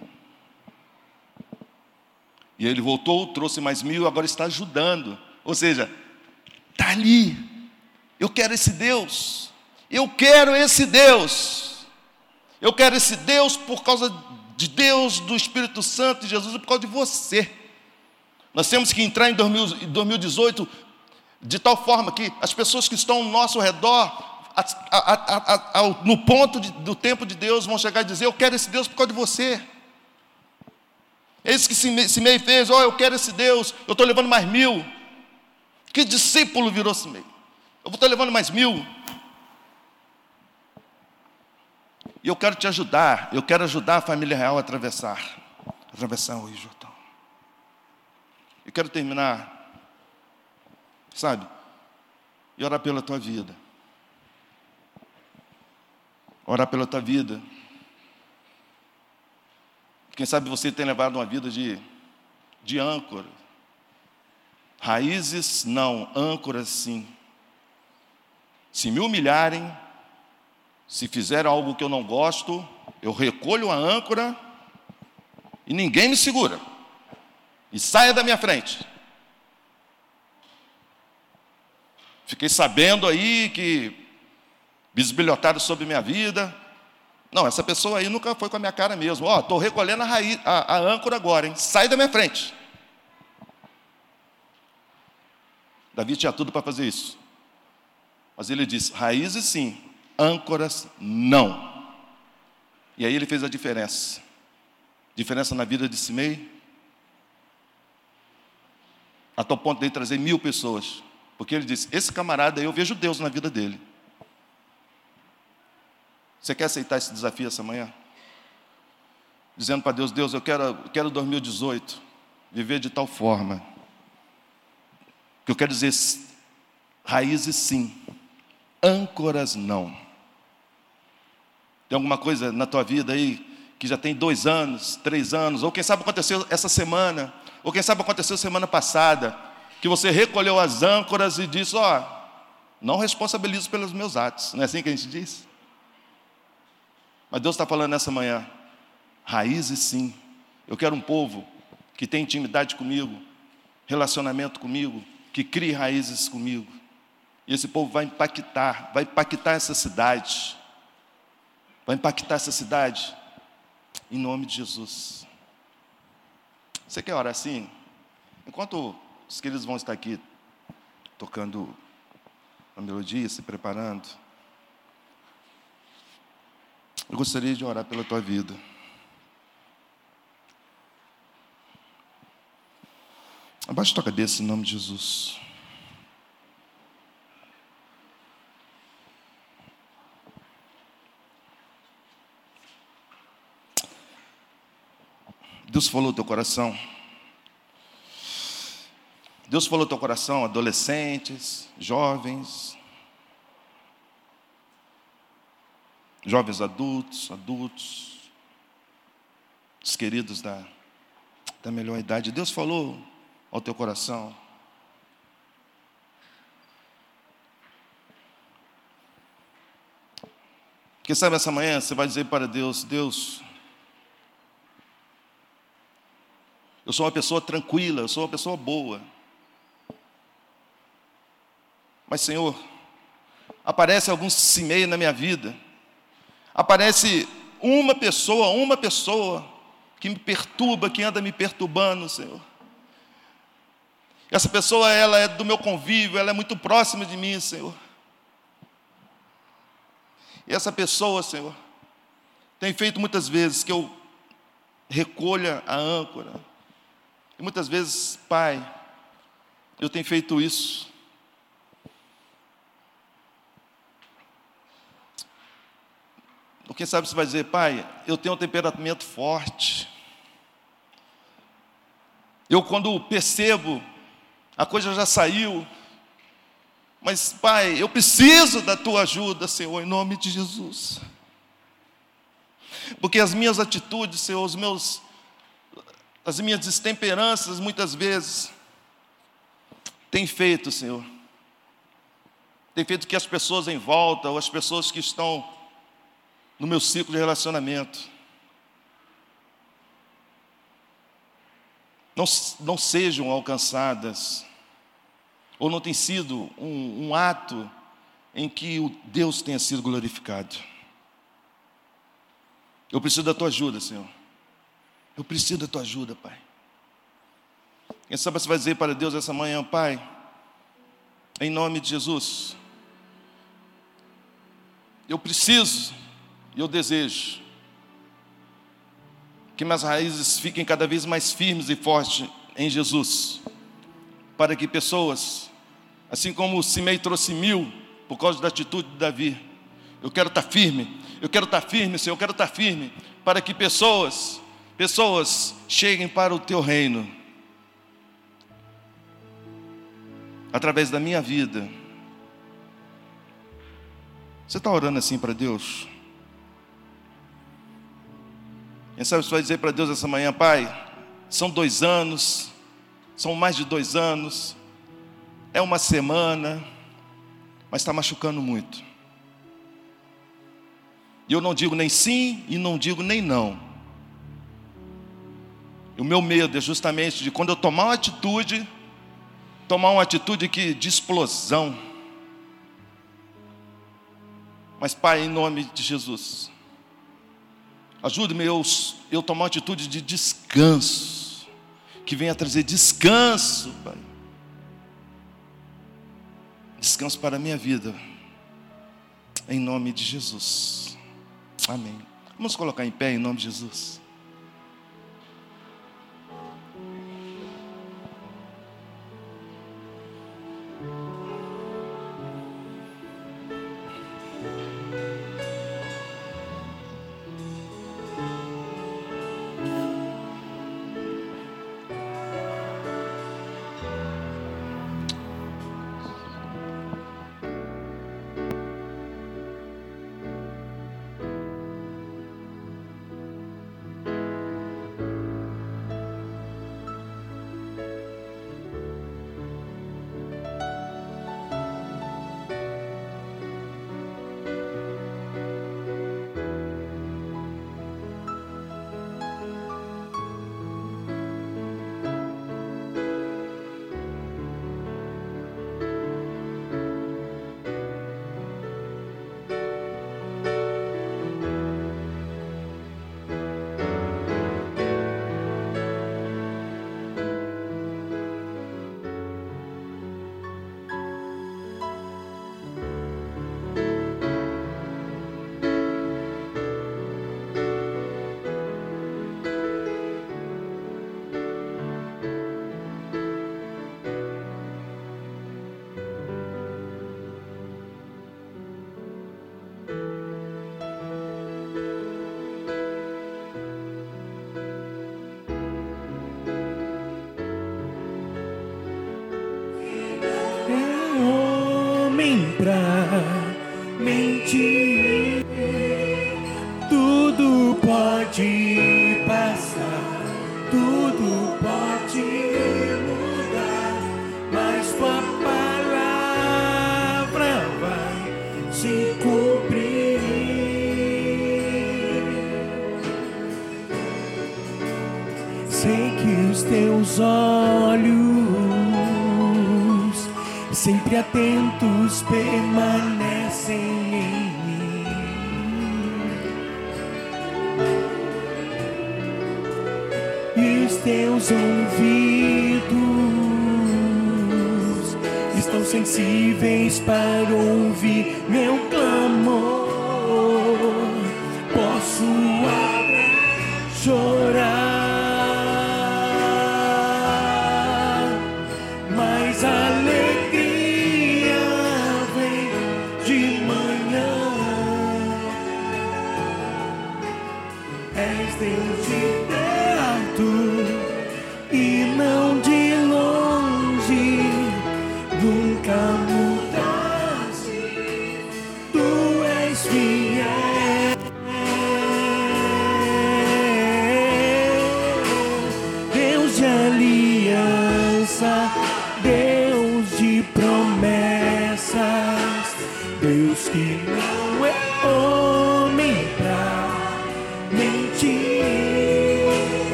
E ele voltou, trouxe mais mil, agora está ajudando. Ou seja, está ali. Eu quero esse Deus. Eu quero esse Deus. Eu quero esse Deus por causa de Deus, do Espírito Santo de Jesus e por causa de você. Nós temos que entrar em 2018 de tal forma que as pessoas que estão ao nosso redor, a, a, a, no ponto de, do tempo de Deus, vão chegar e dizer: Eu quero esse Deus por causa de você. Isso que Simei fez: Oh, eu quero esse Deus, eu estou levando mais mil. Que discípulo virou Simei? Eu estou levando mais mil. E eu quero te ajudar, eu quero ajudar a família real a atravessar, atravessar o Rio Jordão. Eu quero terminar, sabe, e orar pela tua vida. Orar pela tua vida. Quem sabe você tem levado uma vida de, de âncora. Raízes não, âncoras sim. Se me humilharem, se fizer algo que eu não gosto, eu recolho a âncora e ninguém me segura. E saia da minha frente. Fiquei sabendo aí que bisbilhotaram sobre minha vida. Não, essa pessoa aí nunca foi com a minha cara mesmo. Ó, oh, estou recolhendo a, raiz, a, a âncora agora, hein? Sai da minha frente. Davi tinha tudo para fazer isso. Mas ele disse: raízes sim, âncoras não. E aí ele fez a diferença. Diferença na vida de Simei. A tal ponto de ele trazer mil pessoas. Porque ele disse: Esse camarada aí, eu vejo Deus na vida dele. Você quer aceitar esse desafio essa manhã? Dizendo para Deus: Deus, eu quero, quero 2018 viver de tal forma que eu quero dizer raízes sim, âncoras não. Tem alguma coisa na tua vida aí que já tem dois anos, três anos, ou quem sabe aconteceu essa semana, ou quem sabe aconteceu semana passada, que você recolheu as âncoras e disse: Ó, oh, não responsabilizo pelos meus atos. Não é assim que a gente diz? Mas Deus está falando nessa manhã: raízes sim. Eu quero um povo que tem intimidade comigo, relacionamento comigo, que crie raízes comigo. E esse povo vai impactar, vai impactar essa cidade vai impactar essa cidade? Em nome de Jesus. Você quer orar assim? Enquanto os queridos vão estar aqui tocando a melodia, se preparando, eu gostaria de orar pela tua vida. Abaixa tua cabeça em nome de Jesus. Deus falou no teu coração. Deus falou no teu coração, adolescentes, jovens, jovens adultos, adultos, os queridos da, da melhor idade. Deus falou ao teu coração. Quem sabe essa manhã você vai dizer para Deus: Deus, eu sou uma pessoa tranquila, eu sou uma pessoa boa. Mas, Senhor, aparece algum cimeio na minha vida, aparece uma pessoa, uma pessoa que me perturba, que anda me perturbando, Senhor. Essa pessoa, ela é do meu convívio, ela é muito próxima de mim, Senhor. E essa pessoa, Senhor, tem feito muitas vezes que eu recolha a âncora. E muitas vezes, Pai, eu tenho feito isso. Ou quem sabe você vai dizer, Pai, eu tenho um temperamento forte. Eu, quando percebo, a coisa já saiu, mas, Pai, eu preciso da tua ajuda, Senhor, em nome de Jesus. Porque as minhas atitudes, Senhor, os meus, as minhas destemperanças, muitas vezes, têm feito, Senhor, tem feito que as pessoas em volta, ou as pessoas que estão no meu ciclo de relacionamento, não, não sejam alcançadas ou não tem sido um, um ato em que o Deus tenha sido glorificado. Eu preciso da tua ajuda, Senhor. Eu preciso da tua ajuda, Pai. Quem sabe você vai dizer para Deus essa manhã, Pai, em nome de Jesus, eu preciso e eu desejo que minhas raízes fiquem cada vez mais firmes e fortes em Jesus, para que pessoas Assim como o Simei trouxe mil por causa da atitude de Davi. Eu quero estar firme, eu quero estar firme, Senhor, eu quero estar firme, para que pessoas, pessoas cheguem para o teu reino. Através da minha vida. Você está orando assim para Deus? Quem sabe você vai dizer para Deus essa manhã, Pai, são dois anos, são mais de dois anos, é uma semana, mas está machucando muito. E eu não digo nem sim e não digo nem não. O meu medo é justamente de quando eu tomar uma atitude, tomar uma atitude que, de explosão. Mas, Pai, em nome de Jesus, ajude-me eu, eu tomar uma atitude de descanso, que venha trazer descanso, Pai descanso para a minha vida. Em nome de Jesus. Amém. Vamos colocar em pé em nome de Jesus. Teus olhos, sempre atentos, permanecem em mim. E os teus ouvidos estão sensíveis para ouvir meu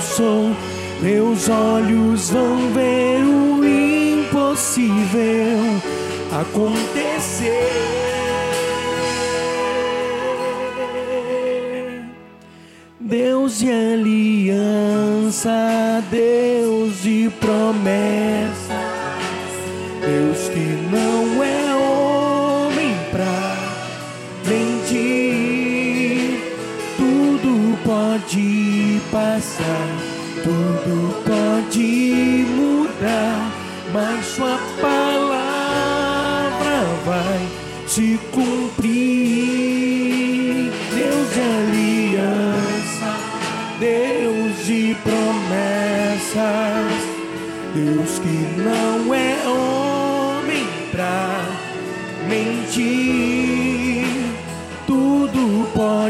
sou. Meus olhos vão ver o impossível acontecer. Deus de aliança, Deus de promessa, Deus que não é homem pra mentir. Tudo pode passar,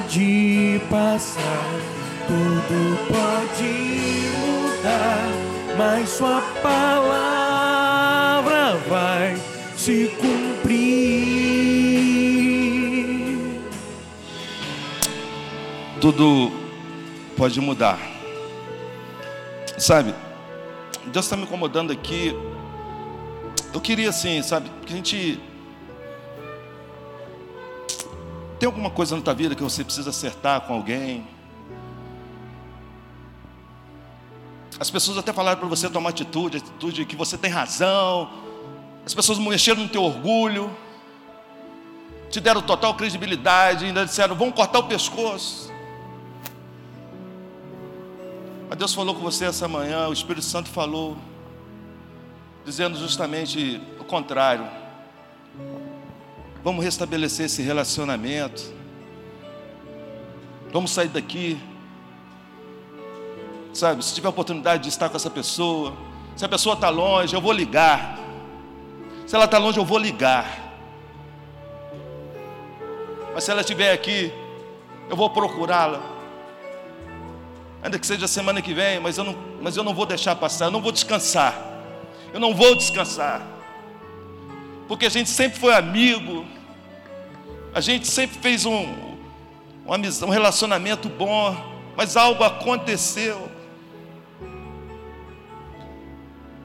pode passar, tudo pode mudar, mas Sua palavra vai se cumprir. Tudo pode mudar. Sabe, Deus está me incomodando aqui. Eu queria assim, sabe, que a gente. Tem alguma coisa na tua vida que você precisa acertar com alguém? As pessoas até falaram para você tomar atitude, atitude que você tem razão. As pessoas mexeram no teu orgulho, te deram total credibilidade, ainda disseram: vamos cortar o pescoço. Mas Deus falou com você essa manhã, o Espírito Santo falou, dizendo justamente o contrário. Vamos restabelecer esse relacionamento. Vamos sair daqui. Sabe, se tiver oportunidade de estar com essa pessoa, se a pessoa está longe, eu vou ligar. Se ela está longe, eu vou ligar. Mas se ela estiver aqui, eu vou procurá-la. Ainda que seja semana que vem, mas eu, não, mas eu não vou deixar passar, eu não vou descansar. Eu não vou descansar. Porque a gente sempre foi amigo, a gente sempre fez um, uma, um relacionamento bom, mas algo aconteceu.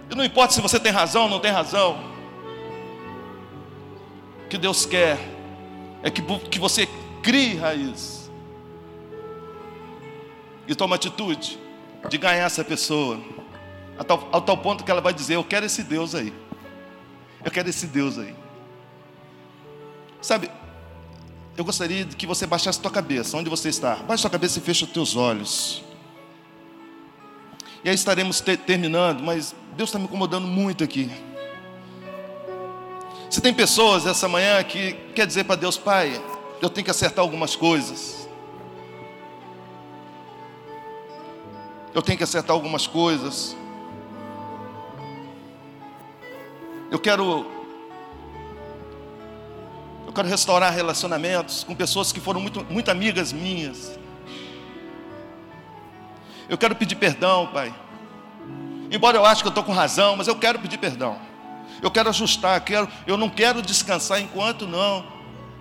E não importa se você tem razão ou não tem razão. O que Deus quer é que, que você crie raiz e tome atitude. de ganhar essa pessoa, ao tal, tal ponto que ela vai dizer: Eu quero esse Deus aí. Eu quero esse Deus aí. Sabe, eu gostaria que você baixasse tua cabeça, onde você está. Baixe tua cabeça e feche os teus olhos. E aí estaremos te terminando, mas Deus está me incomodando muito aqui. Se tem pessoas essa manhã que quer dizer para Deus, Pai, eu tenho que acertar algumas coisas. Eu tenho que acertar algumas coisas. Eu quero eu quero restaurar relacionamentos com pessoas que foram muito, muito amigas minhas. Eu quero pedir perdão, Pai. Embora eu ache que eu estou com razão, mas eu quero pedir perdão. Eu quero ajustar, quero, eu não quero descansar enquanto não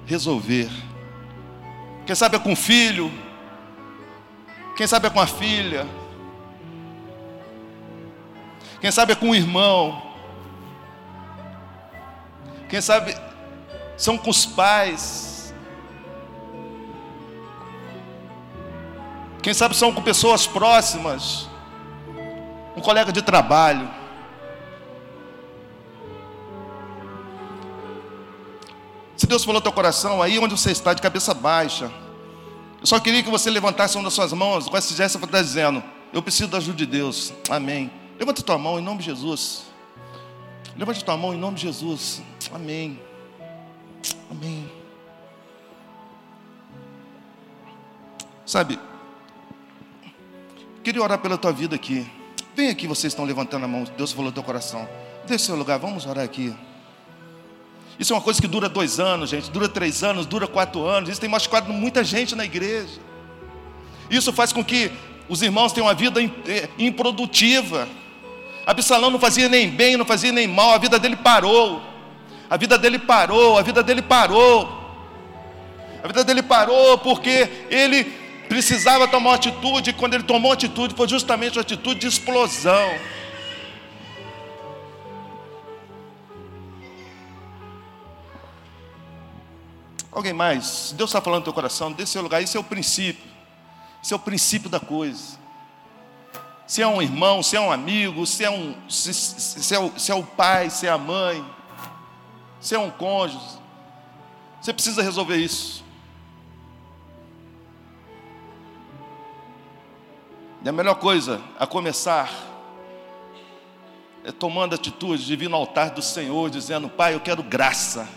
resolver. Quem sabe é com o filho, quem sabe é com a filha, quem sabe é com o irmão, quem sabe são com os pais, quem sabe são com pessoas próximas, um colega de trabalho. Se Deus falou teu coração, aí onde você está, de cabeça baixa, eu só queria que você levantasse uma das suas mãos, com esse gesto está dizendo: Eu preciso da ajuda de Deus. Amém. Levanta tua mão em nome de Jesus. Levante tua mão em nome de Jesus. Amém. Amém. Sabe, queria orar pela tua vida aqui. Vem aqui, vocês estão levantando a mão. Deus falou do teu coração. Deixe seu lugar, vamos orar aqui. Isso é uma coisa que dura dois anos, gente, dura três anos, dura quatro anos. Isso tem machucado muita gente na igreja. Isso faz com que os irmãos tenham uma vida eh, improdutiva. Absalão não fazia nem bem, não fazia nem mal, a vida dele parou. A vida dele parou, a vida dele parou. A vida dele parou porque ele precisava tomar uma atitude, e quando ele tomou uma atitude, foi justamente uma atitude de explosão. Alguém mais? Deus está falando no teu coração, desse seu lugar, isso é o princípio. Isso é o princípio da coisa. Se é um irmão, se é um amigo, se é, um, se, se, é, o, se é o pai, se é a mãe, se é um cônjuge, você precisa resolver isso. E a melhor coisa a começar é tomando atitude de vir no altar do Senhor, dizendo: Pai, eu quero graça.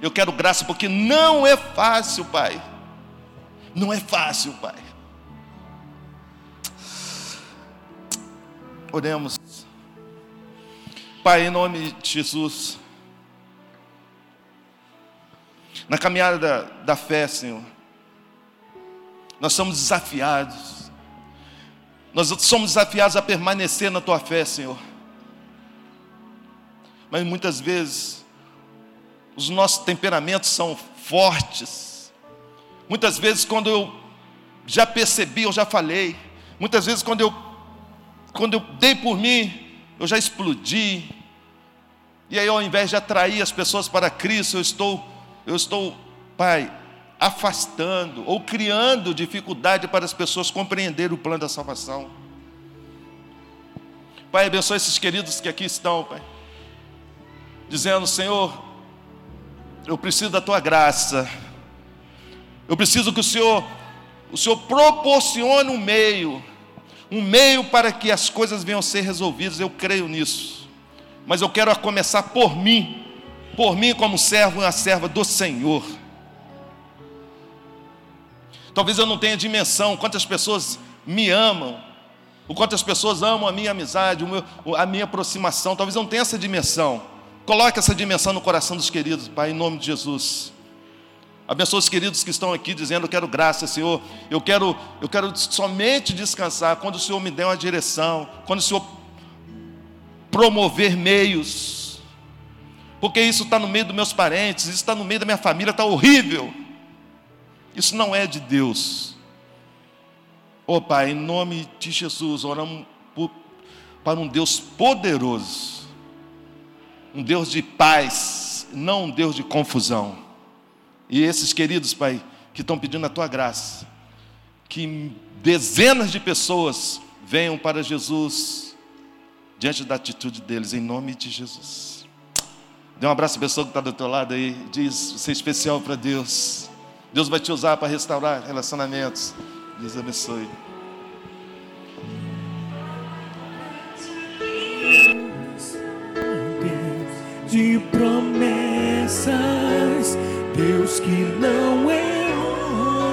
Eu quero graça porque não é fácil, Pai. Não é fácil, Pai. Oremos. Pai, em nome de Jesus. Na caminhada da, da fé, Senhor. Nós somos desafiados. Nós somos desafiados a permanecer na tua fé, Senhor. Mas muitas vezes os nossos temperamentos são fortes. Muitas vezes, quando eu já percebi, eu já falei. Muitas vezes, quando eu, quando eu dei por mim, eu já explodi. E aí, ao invés de atrair as pessoas para Cristo, eu estou, eu estou, Pai, afastando ou criando dificuldade para as pessoas compreenderem o plano da salvação. Pai, abençoe esses queridos que aqui estão, Pai. Dizendo, Senhor, eu preciso da tua graça. Eu preciso que o Senhor, o Senhor proporcione um meio, um meio para que as coisas venham a ser resolvidas. Eu creio nisso. Mas eu quero começar por mim, por mim como servo e a serva do Senhor. Talvez eu não tenha dimensão quantas pessoas me amam, o quantas pessoas amam a minha amizade, a minha aproximação. Talvez eu não tenha essa dimensão. Coloque essa dimensão no coração dos queridos, Pai, em nome de Jesus. Abençoe os queridos que estão aqui dizendo: Eu quero graça, Senhor. Eu quero, eu quero somente descansar quando o Senhor me der uma direção, quando o Senhor promover meios. Porque isso está no meio dos meus parentes, isso está no meio da minha família, está horrível. Isso não é de Deus. Oh Pai, em nome de Jesus, oramos por, para um Deus poderoso um Deus de paz, não um Deus de confusão. E esses queridos, Pai, que estão pedindo a tua graça, que dezenas de pessoas venham para Jesus diante da atitude deles, em nome de Jesus. Dê um abraço à pessoa que está do teu lado aí. Diz, você é especial para Deus. Deus vai te usar para restaurar relacionamentos. Deus abençoe. de promessas, Deus que não